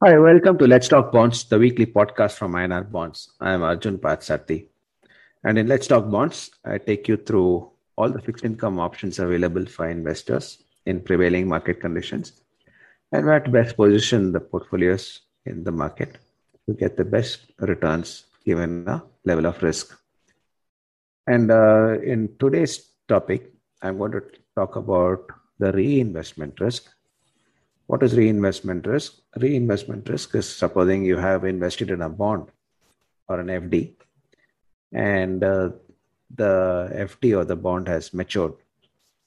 Hi, welcome to Let's Talk Bonds, the weekly podcast from INR Bonds. I am Arjun Parthasarathy. And in Let's Talk Bonds, I take you through all the fixed income options available for investors in prevailing market conditions and where to best position the portfolios in the market to get the best returns given the level of risk. And uh, in today's topic, I'm going to talk about the reinvestment risk what is reinvestment risk? Reinvestment risk is supposing you have invested in a bond or an FD and uh, the FD or the bond has matured.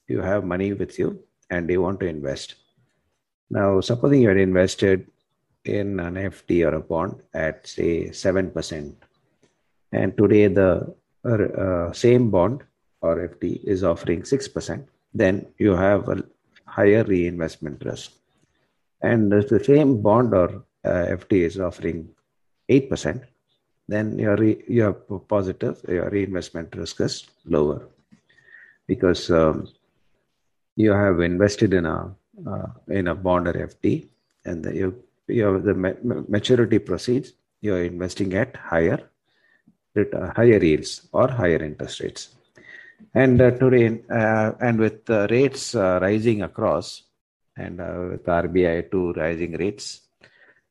You have money with you and you want to invest. Now, supposing you had invested in an FD or a bond at say 7%, and today the uh, same bond or FD is offering 6%, then you have a higher reinvestment risk and if the same bond or uh, is offering 8%, then your, re, your positive, your reinvestment risk is lower because um, you have invested in a uh, in a bond or FD and the, you, you have the maturity proceeds, you're investing at higher uh, higher yields or higher interest rates. And uh, today, uh, and with rates uh, rising across, and uh, with RBI to rising rates.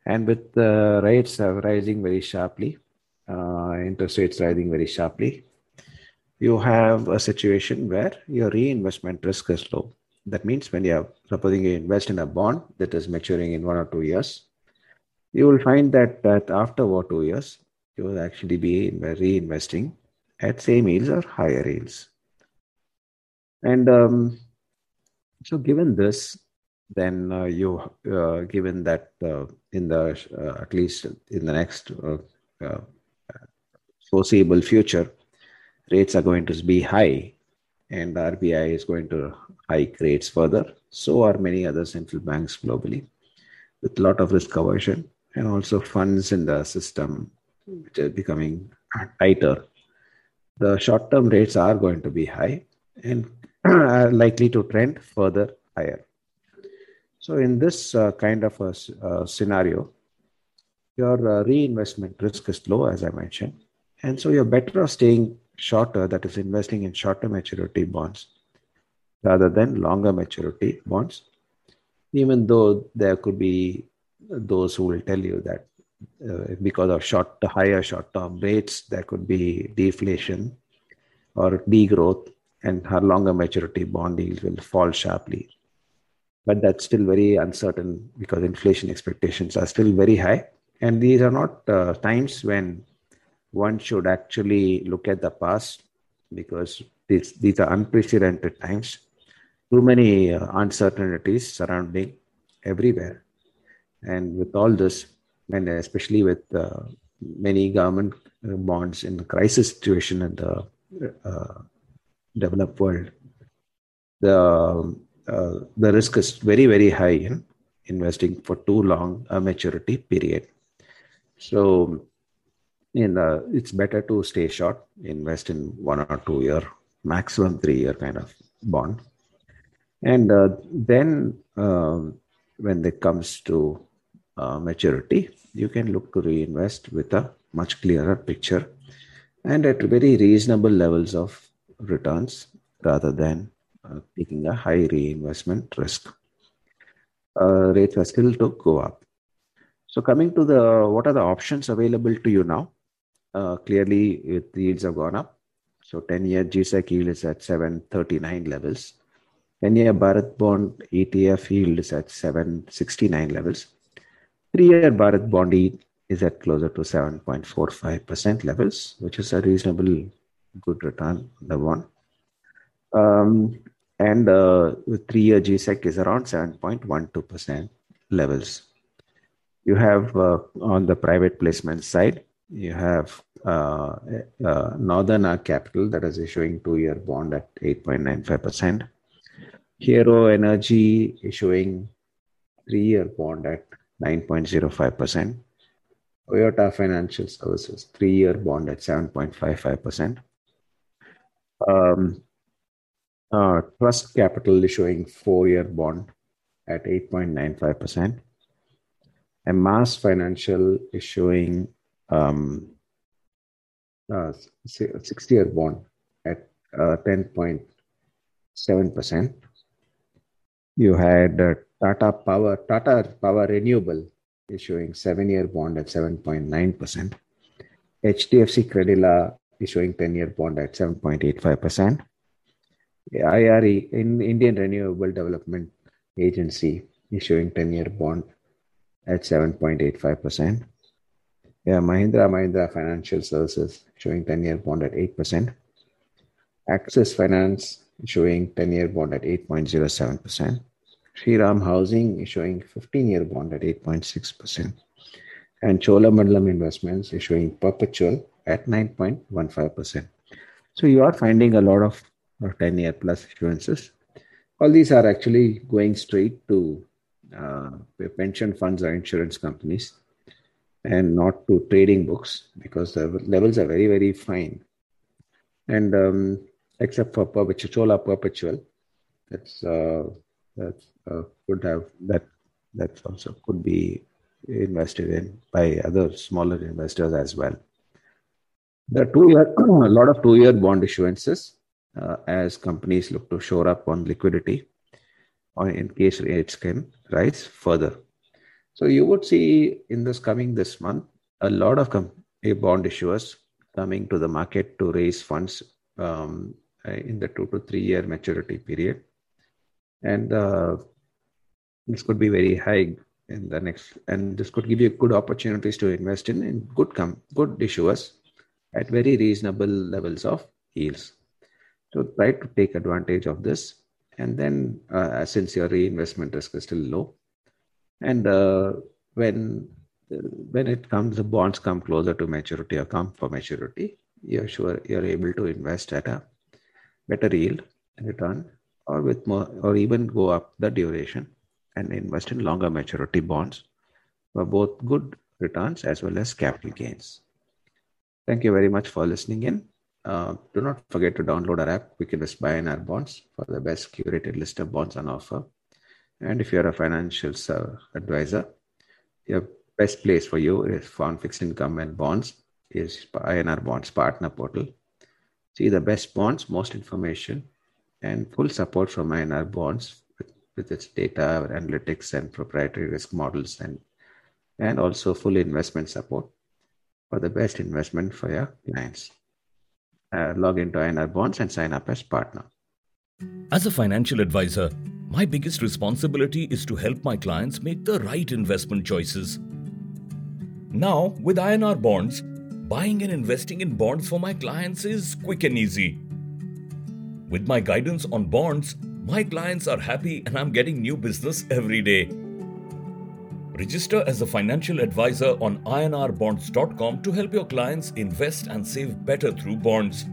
And with the rates rising very sharply, uh, interest rates rising very sharply, you have a situation where your reinvestment risk is low. That means when you are supposing you invest in a bond that is maturing in one or two years, you will find that, that after one or two years, you will actually be reinvesting at same yields or higher yields. And um, so, given this, then uh, you uh, given that uh, in the uh, at least in the next uh, uh, foreseeable future rates are going to be high and RBI is going to hike rates further so are many other central banks globally with a lot of risk aversion and also funds in the system which are becoming tighter. The short term rates are going to be high and are likely to trend further higher so, in this uh, kind of a uh, scenario, your uh, reinvestment risk is low, as I mentioned. And so, you're better off staying shorter, that is, investing in shorter maturity bonds rather than longer maturity bonds, even though there could be those who will tell you that uh, because of short higher short term rates there could be deflation or degrowth and her longer maturity bond yields will fall sharply but that's still very uncertain because inflation expectations are still very high. And these are not uh, times when one should actually look at the past because these, these are unprecedented times. Too many uh, uncertainties surrounding everywhere. And with all this, and especially with uh, many government uh, bonds in the crisis situation in the uh, developed world, the uh, the risk is very very high in investing for too long a maturity period. So in the, it's better to stay short invest in one or two year maximum three year kind of bond. And uh, then um, when it comes to uh, maturity you can look to reinvest with a much clearer picture and at very reasonable levels of returns rather than uh, taking a high reinvestment risk. Uh, rates are still to go up. So coming to the what are the options available to you now? Uh, clearly, it, the yields have gone up. So 10-year GSEC yield is at 739 levels. 10-year Bharat bond ETF yield is at 769 levels. Three-year Bharat bond yield is at closer to 7.45% levels, which is a reasonable good return on the one. Um, and uh, three-year GSEC is around 7.12% levels. You have uh, on the private placement side, you have uh, uh Northern Capital that is issuing two-year bond at 8.95%. Hero Energy issuing three-year bond at 9.05%. Toyota Financial Services three-year bond at 7.55%. Um, uh, Trust Capital issuing four-year bond at 8.95%. And MAS Financial issuing um, uh, 60 year bond at uh, 10.7%. You had uh, Tata Power, Tata Power Renewable issuing seven year bond at 7.9%. HDFC Credila issuing 10 year bond at 7.85%. IRE, in Indian Renewable Development Agency, issuing 10 year bond at 7.85%. Yeah, Mahindra Mahindra Financial Services showing 10 year bond at 8%. Axis Finance showing 10 year bond at 8.07%. Shriram Housing is showing 15 year bond at 8.6%. And Cholamandalam Investments is showing perpetual at 9.15%. So you are finding a lot of 10 year plus issuances. All these are actually going straight to uh, pension funds or insurance companies and not to trading books because the levels are very, very fine. And um, except for perpetual, Chola perpetual, that's uh, that uh, could have that that also could be invested in by other smaller investors as well. The two year, a lot of two year bond issuances uh, as companies look to shore up on liquidity or in case rates can rise further. So you would see in this coming this month a lot of com- bond issuers coming to the market to raise funds um, in the two to three year maturity period, and uh, this could be very high in the next, and this could give you good opportunities to invest in in good com- good issuers at very reasonable levels of yields. So try to take advantage of this, and then uh, since your reinvestment risk is still low, and uh, when when it comes, the bonds come closer to maturity or come for maturity, you're sure you're able to invest at a better yield return, or with more, or even go up the duration and invest in longer maturity bonds for both good returns as well as capital gains. Thank you very much for listening in. Uh, do not forget to download our app, Quick Invest by INR Bonds, for the best curated list of bonds on offer. And if you're a financial uh, advisor, your best place for you is found fixed income and bonds is INR Bonds Partner Portal. See the best bonds, most information, and full support from INR Bonds with, with its data, analytics, and proprietary risk models, and and also full investment support for the best investment for your clients. Uh, log into INR Bonds and sign up as partner. As a financial advisor, my biggest responsibility is to help my clients make the right investment choices. Now, with INR bonds, buying and investing in bonds for my clients is quick and easy. With my guidance on bonds, my clients are happy and I'm getting new business every day. Register as a financial advisor on inrbonds.com to help your clients invest and save better through bonds.